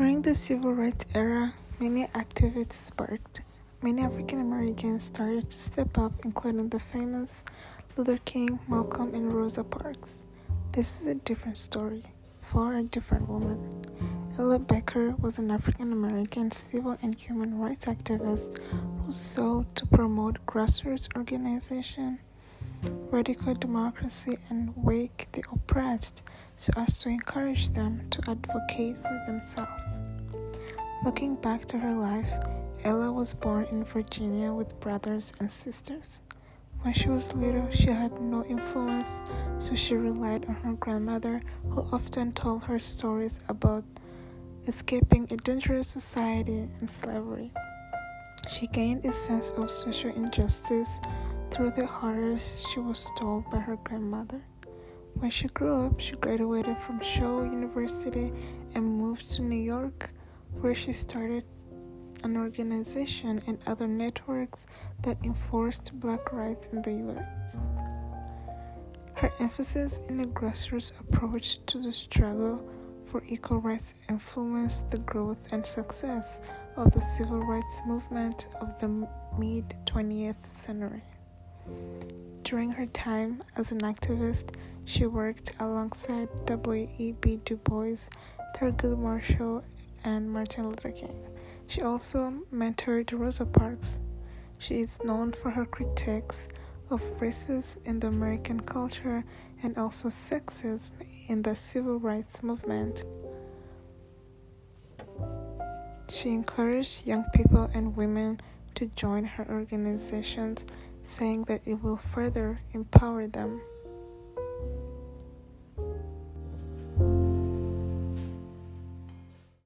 During the civil rights era, many activists sparked. Many African Americans started to step up, including the famous Luther King, Malcolm, and Rosa Parks. This is a different story for a different woman. Ella Baker was an African American civil and human rights activist who sought to promote grassroots organization, radical democracy, and wake the oppressed so as to encourage them to advocate for themselves. Looking back to her life, Ella was born in Virginia with brothers and sisters. When she was little, she had no influence, so she relied on her grandmother, who often told her stories about escaping a dangerous society and slavery. She gained a sense of social injustice through the horrors she was told by her grandmother. When she grew up, she graduated from Shaw University and moved to New York where she started an organization and other networks that enforced black rights in the US. Her emphasis in a grassroots approach to the struggle for equal rights influenced the growth and success of the civil rights movement of the mid 20th century. During her time as an activist, she worked alongside W.E.B. Du Bois, Thurgood Marshall, and Martin Luther King. She also mentored Rosa Parks. She is known for her critiques of racism in the American culture and also sexism in the civil rights movement. She encouraged young people and women to join her organizations, saying that it will further empower them.